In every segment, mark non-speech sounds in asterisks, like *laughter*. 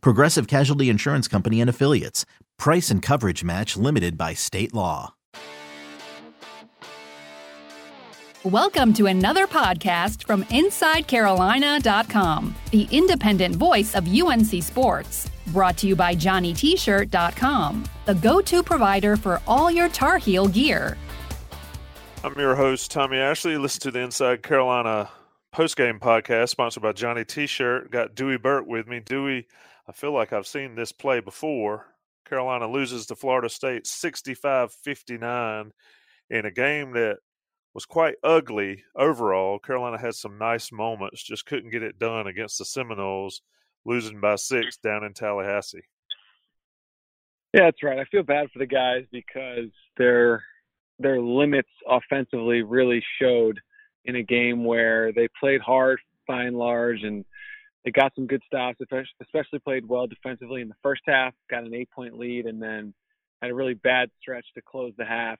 Progressive Casualty Insurance Company and Affiliates. Price and coverage match limited by state law. Welcome to another podcast from InsideCarolina.com, the independent voice of UNC Sports. Brought to you by JohnnyT-shirt.com, the go-to provider for all your Tar Heel gear. I'm your host, Tommy Ashley. Listen to the Inside Carolina postgame podcast sponsored by Johnny T-shirt. Got Dewey Burke with me. Dewey, I feel like I've seen this play before. Carolina loses to Florida State 65-59 in a game that was quite ugly overall. Carolina had some nice moments, just couldn't get it done against the Seminoles, losing by six down in Tallahassee. Yeah, that's right. I feel bad for the guys because their their limits offensively really showed in a game where they played hard by and large and they got some good stops, especially played well defensively in the first half, got an eight point lead, and then had a really bad stretch to close the half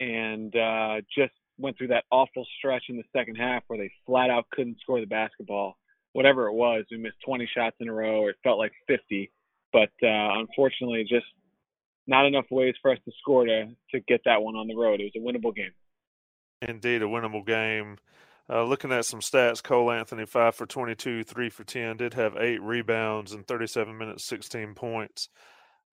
and uh, just went through that awful stretch in the second half where they flat out couldn't score the basketball. Whatever it was, we missed 20 shots in a row, or it felt like 50. But uh, unfortunately, just not enough ways for us to score to to get that one on the road. It was a winnable game. Indeed, a winnable game. Uh, looking at some stats, Cole Anthony five for 22, three for 10, did have eight rebounds in 37 minutes, 16 points.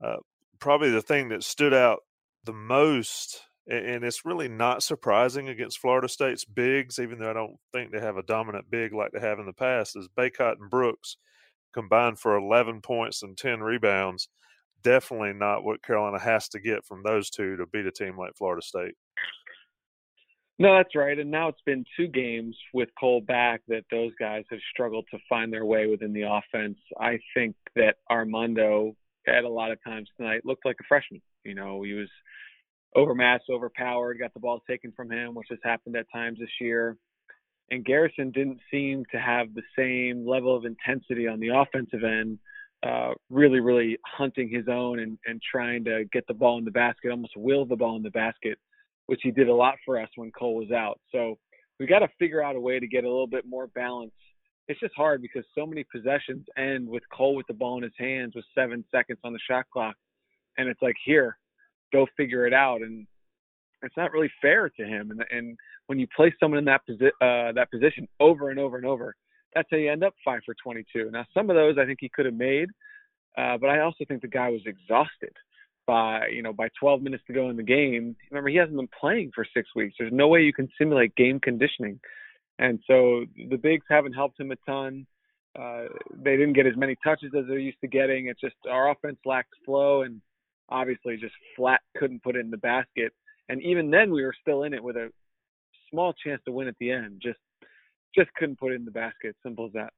Uh, probably the thing that stood out the most and it's really not surprising against Florida State's bigs, even though I don't think they have a dominant big like they have in the past, is Bacot and Brooks combined for 11 points and 10 rebounds. Definitely not what Carolina has to get from those two to beat a team like Florida State. No, that's right. And now it's been two games with Cole back that those guys have struggled to find their way within the offense. I think that Armando at a lot of times tonight looked like a freshman. You know, he was – overmatched, overpowered, got the ball taken from him, which has happened at times this year. And Garrison didn't seem to have the same level of intensity on the offensive end, uh, really, really hunting his own and, and trying to get the ball in the basket, almost will the ball in the basket, which he did a lot for us when Cole was out. So we got to figure out a way to get a little bit more balance. It's just hard because so many possessions end with Cole with the ball in his hands with seven seconds on the shot clock. And it's like, here, go figure it out. And it's not really fair to him. And and when you place someone in that posi- uh, that position over and over and over, that's how you end up five for 22. Now some of those I think he could have made, uh, but I also think the guy was exhausted by you know by 12 minutes to go in the game. Remember he hasn't been playing for six weeks. There's no way you can simulate game conditioning, and so the bigs haven't helped him a ton. Uh, they didn't get as many touches as they're used to getting. It's just our offense lacks flow and obviously just flat couldn't put it in the basket. And even then, we were still in it with a small chance to win at the end. Just just couldn't put it in the basket. Simple as that.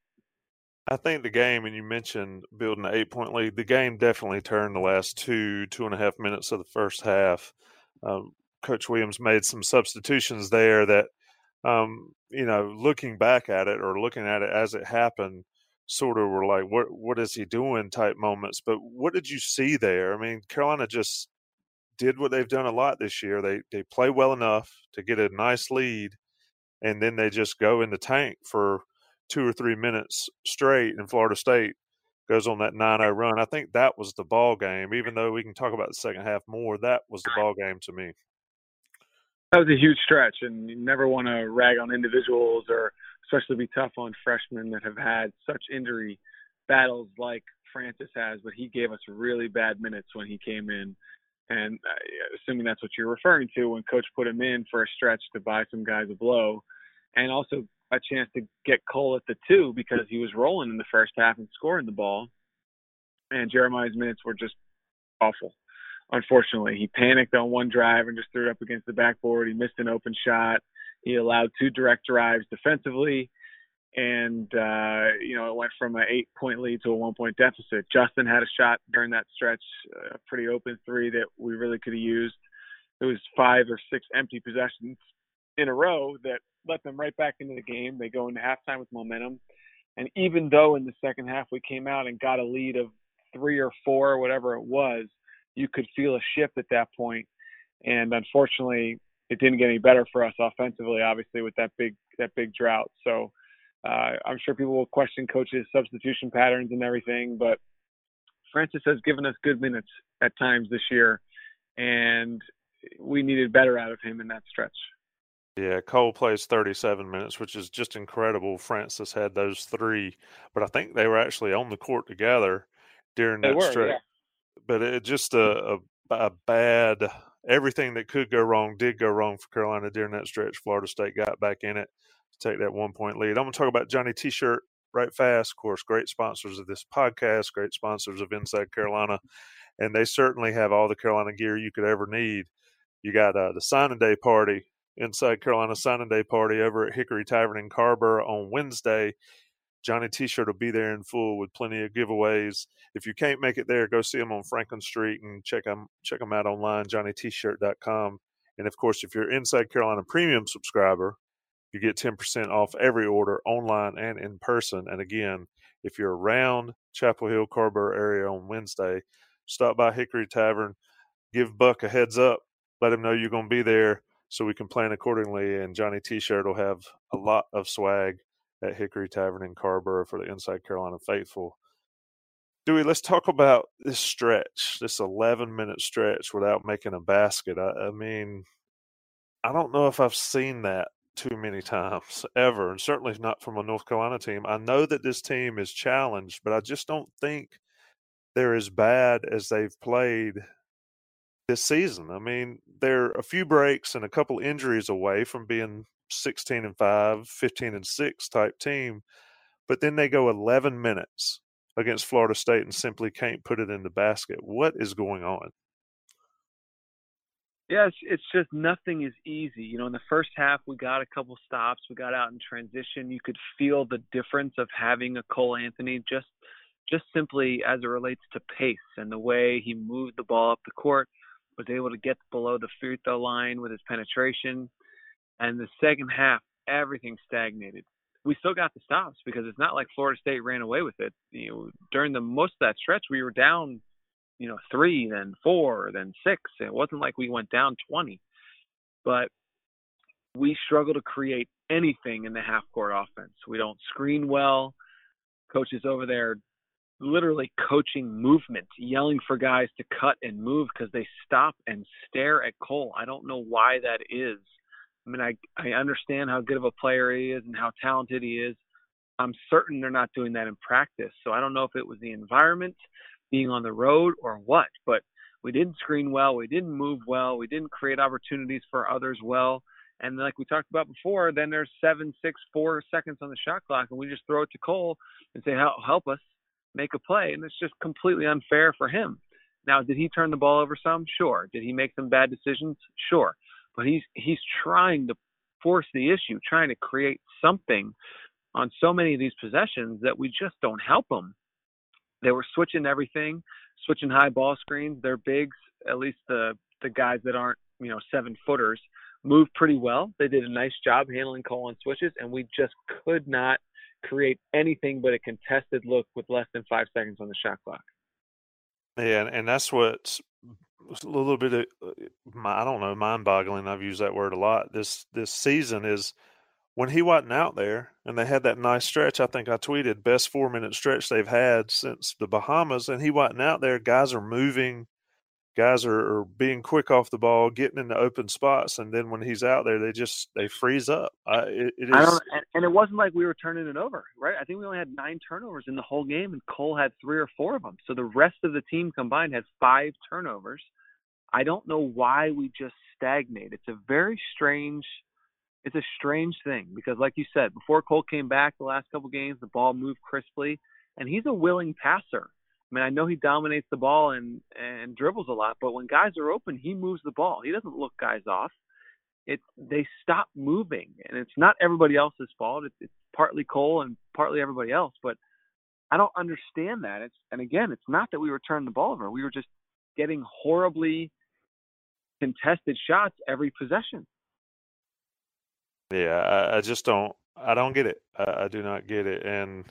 I think the game, and you mentioned building an eight point lead, the game definitely turned the last two, two and a half minutes of the first half. Um, Coach Williams made some substitutions there that, um, you know, looking back at it or looking at it as it happened, sort of were like, what what is he doing type moments. But what did you see there? I mean, Carolina just did what they've done a lot this year. They they play well enough to get a nice lead, and then they just go in the tank for two or three minutes straight. And Florida State goes on that 9-0 run. I think that was the ball game. Even though we can talk about the second half more, that was the ball game to me. That was a huge stretch, and you never want to rag on individuals or especially be tough on freshmen that have had such injury battles like Francis has, but he gave us really bad minutes when he came in. And uh, assuming that's what you're referring to, when coach put him in for a stretch to buy some guys a blow, and also a chance to get Cole at the two because he was rolling in the first half and scoring the ball. And Jeremiah's minutes were just awful. Unfortunately, he panicked on one drive and just threw it up against the backboard. He missed an open shot. He allowed two direct drives defensively. and uh, you know it went from an eight point lead to a one point deficit. Justin had a shot during that stretch, a pretty open three that we really could have used. It was five or six empty possessions in a row that let them right back into the game. They go into halftime with momentum, and even though in the second half we came out and got a lead of three or four whatever it was, you could feel a shift at that point. And unfortunately, it didn't get any better for us offensively, obviously, with that big that big drought. So uh, I'm sure people will question coaches' substitution patterns and everything, but Francis has given us good minutes at times this year, and we needed better out of him in that stretch. Yeah, Cole plays 37 minutes, which is just incredible. Francis had those three, but I think they were actually on the court together during they that were, stretch. Yeah. But it just a, a, a bad everything that could go wrong did go wrong for Carolina during that stretch. Florida State got back in it to take that one point lead. I'm going to talk about Johnny T shirt right fast. Of course, great sponsors of this podcast, great sponsors of Inside Carolina, and they certainly have all the Carolina gear you could ever need. You got uh, the signing day party, Inside Carolina signing day party over at Hickory Tavern in Carrboro on Wednesday. Johnny T-shirt will be there in full with plenty of giveaways. If you can't make it there, go see them on Franklin Street and check them check them out online, johnnytshirt.com. And of course, if you're Inside Carolina Premium subscriber, you get 10% off every order online and in person. And again, if you're around Chapel Hill, Carrboro area on Wednesday, stop by Hickory Tavern, give Buck a heads up, let him know you're going to be there so we can plan accordingly. And Johnny T-shirt will have a lot of swag at Hickory Tavern in Carrboro for the Inside Carolina faithful. Dewey, let's talk about this stretch, this 11 minute stretch without making a basket. I, I mean, I don't know if I've seen that too many *laughs* times ever, and certainly not from a North Carolina team. I know that this team is challenged, but I just don't think they're as bad as they've played this season. I mean, they're a few breaks and a couple injuries away from being 16 and 5, 15 and 6 type team, but then they go 11 minutes against Florida State and simply can't put it in the basket. What is going on? Yeah, it's, it's just nothing is easy. You know, in the first half, we got a couple stops. We got out in transition. You could feel the difference of having a Cole Anthony just just simply as it relates to pace and the way he moved the ball up the court, was able to get below the free throw line with his penetration. And the second half, everything stagnated. We still got the stops because it's not like Florida State ran away with it. You know, during the most of that stretch, we were down you know, three, then four, then six. It wasn't like we went down 20, but we struggle to create anything in the half court offense. We don't screen well. Coaches over there literally coaching movement, yelling for guys to cut and move because they stop and stare at Cole. I don't know why that is. I mean, I I understand how good of a player he is and how talented he is. I'm certain they're not doing that in practice. So I don't know if it was the environment being on the road or what, but we didn't screen well, we didn't move well, we didn't create opportunities for others well. And like we talked about before, then there's seven, six, four seconds on the shot clock, and we just throw it to Cole and say, "Help, help us make a play," and it's just completely unfair for him. Now, did he turn the ball over some? Sure. Did he make some bad decisions? Sure. But he's he's trying to force the issue, trying to create something on so many of these possessions that we just don't help him. They were switching everything, switching high ball screens. Their bigs, at least the the guys that aren't you know seven footers, moved pretty well. They did a nice job handling Cole on switches, and we just could not create anything but a contested look with less than five seconds on the shot clock. Yeah, and that's what's a little bit of uh, I don't know mind-boggling. I've used that word a lot. This this season is when he wasn't out there and they had that nice stretch, I think I tweeted best four minute stretch they've had since the Bahamas, and he wasn't out there. Guys are moving, guys are, are being quick off the ball, getting into open spots, and then when he's out there, they just they freeze up. I, it, it is, I don't, and, and it wasn't like we were turning it over, right? I think we only had nine turnovers in the whole game, and Cole had three or four of them. So the rest of the team combined had five turnovers. I don't know why we just stagnate. It's a very strange it's a strange thing because, like you said, before Cole came back the last couple games, the ball moved crisply, and he's a willing passer. I mean, I know he dominates the ball and and dribbles a lot, but when guys are open, he moves the ball. He doesn't look guys off. it's they stop moving, and it's not everybody else's fault. It's, it's partly Cole and partly everybody else, but I don't understand that. It's and again, it's not that we were turning the ball over. We were just getting horribly contested shots every possession. Yeah, I, I just don't. I don't get it. I, I, do not get it, and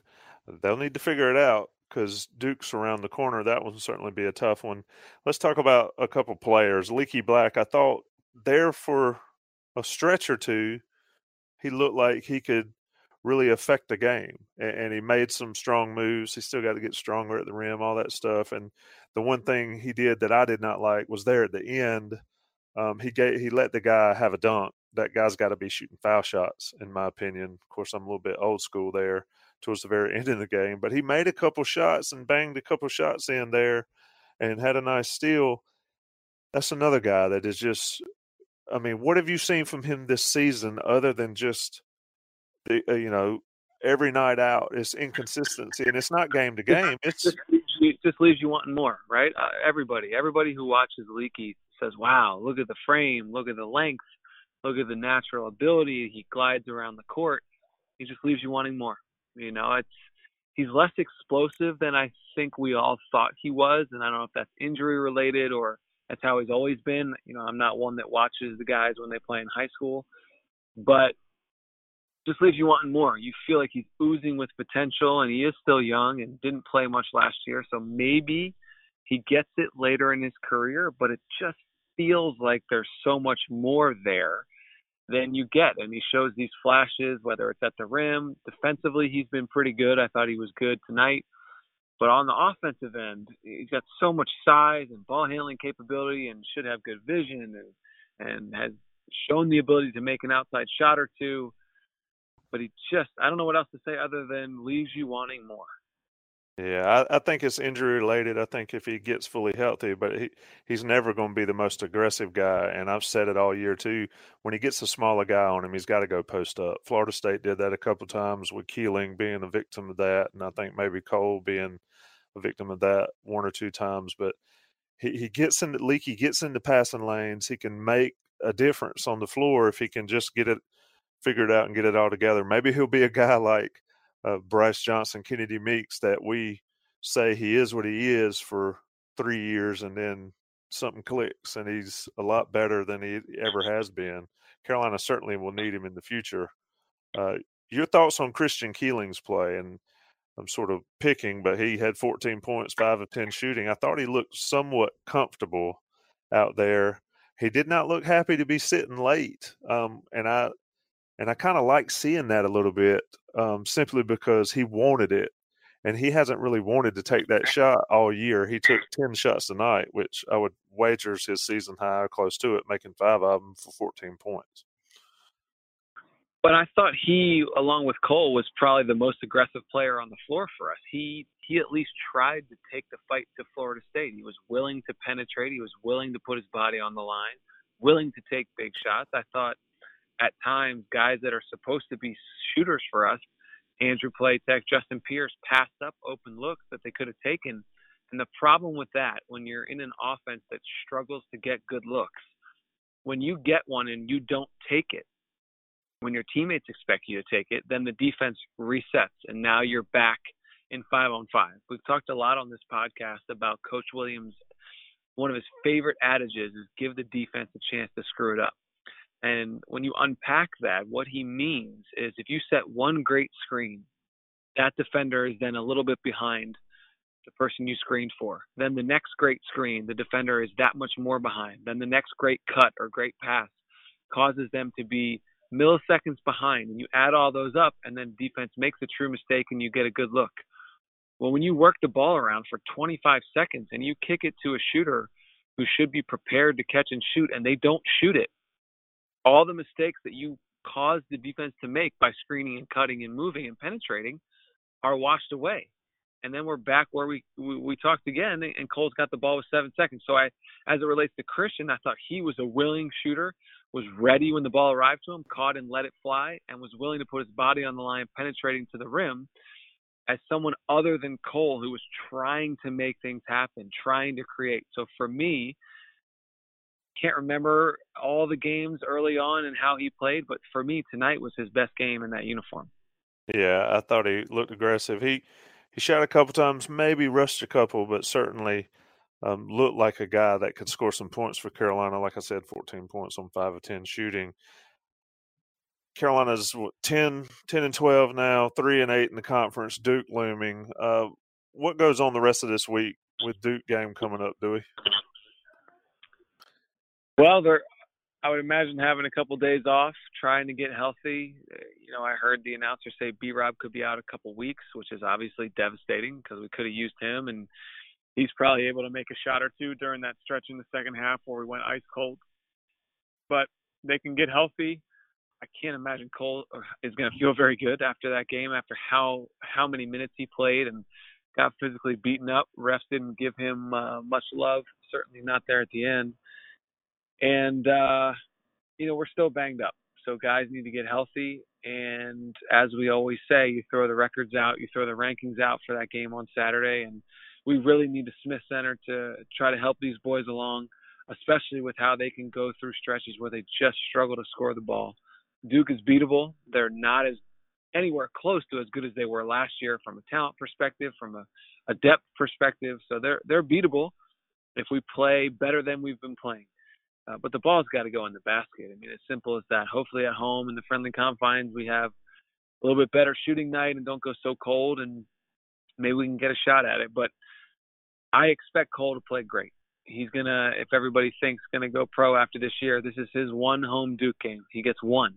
they'll need to figure it out because Duke's around the corner. That will certainly be a tough one. Let's talk about a couple players. Leaky Black. I thought there for a stretch or two, he looked like he could really affect the game, and, and he made some strong moves. He still got to get stronger at the rim, all that stuff. And the one thing he did that I did not like was there at the end. Um, he gave he let the guy have a dunk. That guy's got to be shooting foul shots, in my opinion. Of course, I'm a little bit old school there towards the very end of the game, but he made a couple shots and banged a couple shots in there, and had a nice steal. That's another guy that is just. I mean, what have you seen from him this season other than just, the, uh, you know, every night out? It's inconsistency, and it's not game to game. It's it just leaves you wanting more, right? Uh, everybody, everybody who watches Leaky says, "Wow, look at the frame, look at the length, look at the natural ability. He glides around the court. He just leaves you wanting more." You know, it's he's less explosive than I think we all thought he was, and I don't know if that's injury related or that's how he's always been. You know, I'm not one that watches the guys when they play in high school, but just leaves you wanting more. You feel like he's oozing with potential, and he is still young and didn't play much last year. So maybe he gets it later in his career, but it just feels like there's so much more there than you get. And he shows these flashes, whether it's at the rim. Defensively, he's been pretty good. I thought he was good tonight. But on the offensive end, he's got so much size and ball handling capability and should have good vision and, and has shown the ability to make an outside shot or two but he just I don't know what else to say other than leaves you wanting more. Yeah, I, I think it's injury related. I think if he gets fully healthy, but he he's never going to be the most aggressive guy. And I've said it all year too. When he gets a smaller guy on him, he's got to go post up. Florida State did that a couple times with Keeling being a victim of that, and I think maybe Cole being a victim of that one or two times. But he, he gets into leaky, gets into passing lanes. He can make a difference on the floor if he can just get it figured out and get it all together. Maybe he'll be a guy like uh, Brice Johnson, Kennedy Meeks, that we say he is what he is for three years and then something clicks and he's a lot better than he ever has been. Carolina certainly will need him in the future. Uh, your thoughts on Christian Keeling's play? And I'm sort of picking, but he had 14 points, five of 10 shooting. I thought he looked somewhat comfortable out there. He did not look happy to be sitting late. Um, and I, and I kind of like seeing that a little bit um, simply because he wanted it. And he hasn't really wanted to take that shot all year. He took 10 shots tonight, which I would wager is his season high, or close to it, making five of them for 14 points. But I thought he, along with Cole, was probably the most aggressive player on the floor for us. He he at least tried to take the fight to Florida State. He was willing to penetrate. He was willing to put his body on the line, willing to take big shots. I thought at times guys that are supposed to be shooters for us, Andrew Platek, Justin Pierce, passed up open looks that they could have taken. And the problem with that, when you're in an offense that struggles to get good looks, when you get one and you don't take it, when your teammates expect you to take it, then the defense resets and now you're back in five on five. We've talked a lot on this podcast about Coach Williams. One of his favorite adages is give the defense a chance to screw it up. And when you unpack that, what he means is if you set one great screen, that defender is then a little bit behind the person you screened for. Then the next great screen, the defender is that much more behind. Then the next great cut or great pass causes them to be milliseconds behind. And you add all those up, and then defense makes a true mistake and you get a good look. Well, when you work the ball around for 25 seconds and you kick it to a shooter who should be prepared to catch and shoot and they don't shoot it, all the mistakes that you caused the defense to make by screening and cutting and moving and penetrating are washed away. And then we're back where we, we, we talked again, and Cole's got the ball with seven seconds. So I, as it relates to Christian, I thought he was a willing shooter, was ready when the ball arrived to him, caught and let it fly, and was willing to put his body on the line, penetrating to the rim. As someone other than Cole, who was trying to make things happen, trying to create. So for me, can't remember all the games early on and how he played, but for me tonight was his best game in that uniform. Yeah, I thought he looked aggressive. He he shot a couple times, maybe rushed a couple, but certainly um, looked like a guy that could score some points for Carolina. Like I said, 14 points on 5 of 10 shooting. Carolina's what, 10, 10 and 12 now, 3 and 8 in the conference, Duke looming. Uh, what goes on the rest of this week with Duke game coming up, Dewey? Well, they're I would imagine having a couple days off, trying to get healthy. You know, I heard the announcer say B Rob could be out a couple weeks, which is obviously devastating because we could have used him, and he's probably able to make a shot or two during that stretch in the second half where we went ice cold. But they can get healthy. I can't imagine Cole uh, is going to feel very good after that game, after how how many minutes he played and got physically beaten up. Refs didn't give him uh, much love, certainly not there at the end and uh, you know we're still banged up. So guys need to get healthy. And as we always say, you throw the records out, you throw the rankings out for that game on Saturday, and we really need the Smith Center to try to help these boys along, especially with how they can go through stretches where they just struggle to score the ball. Duke is beatable. They're not as anywhere close to as good as they were last year from a talent perspective, from a, a depth perspective. So they're they're beatable if we play better than we've been playing. Uh, but the ball's got to go in the basket. I mean, as simple as that. Hopefully, at home in the friendly confines, we have a little bit better shooting night and don't go so cold, and maybe we can get a shot at it. But I expect Cole to play great. He's gonna, if everybody thinks gonna go pro after this year, this is his one home Duke game. He gets one,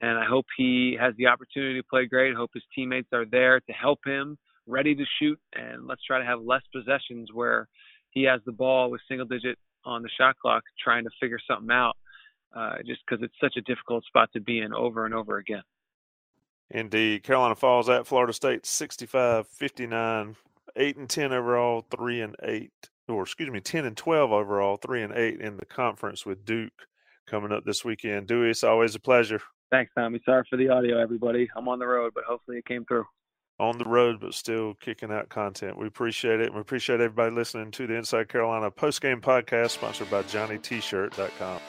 and I hope he has the opportunity to play great. I hope his teammates are there to help him, ready to shoot, and let's try to have less possessions where he has the ball with single digit on the shot clock trying to figure something out, uh, just because it's such a difficult spot to be in over and over again. Indeed. Carolina Falls at Florida State 65 59, 8 and 10 overall, 3 and 8, or excuse me, 10 and 12 overall, 3 and 8 in the conference with Duke coming up this weekend. Dewey, it's always a pleasure. Thanks, Tommy. Sorry for the audio, everybody. I'm on the road, but hopefully it came through on the road, but still kicking out content. We appreciate it. And we appreciate everybody listening to the Inside Carolina postgame podcast sponsored by JohnnyTshirt.com.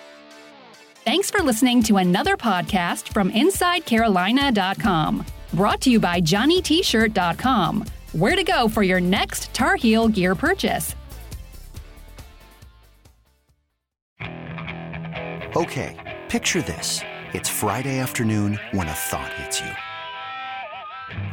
Thanks for listening to another podcast from InsideCarolina.com. Brought to you by JohnnyTshirt.com. Where to go for your next Tar Heel gear purchase. Okay, picture this. It's Friday afternoon when a thought hits you.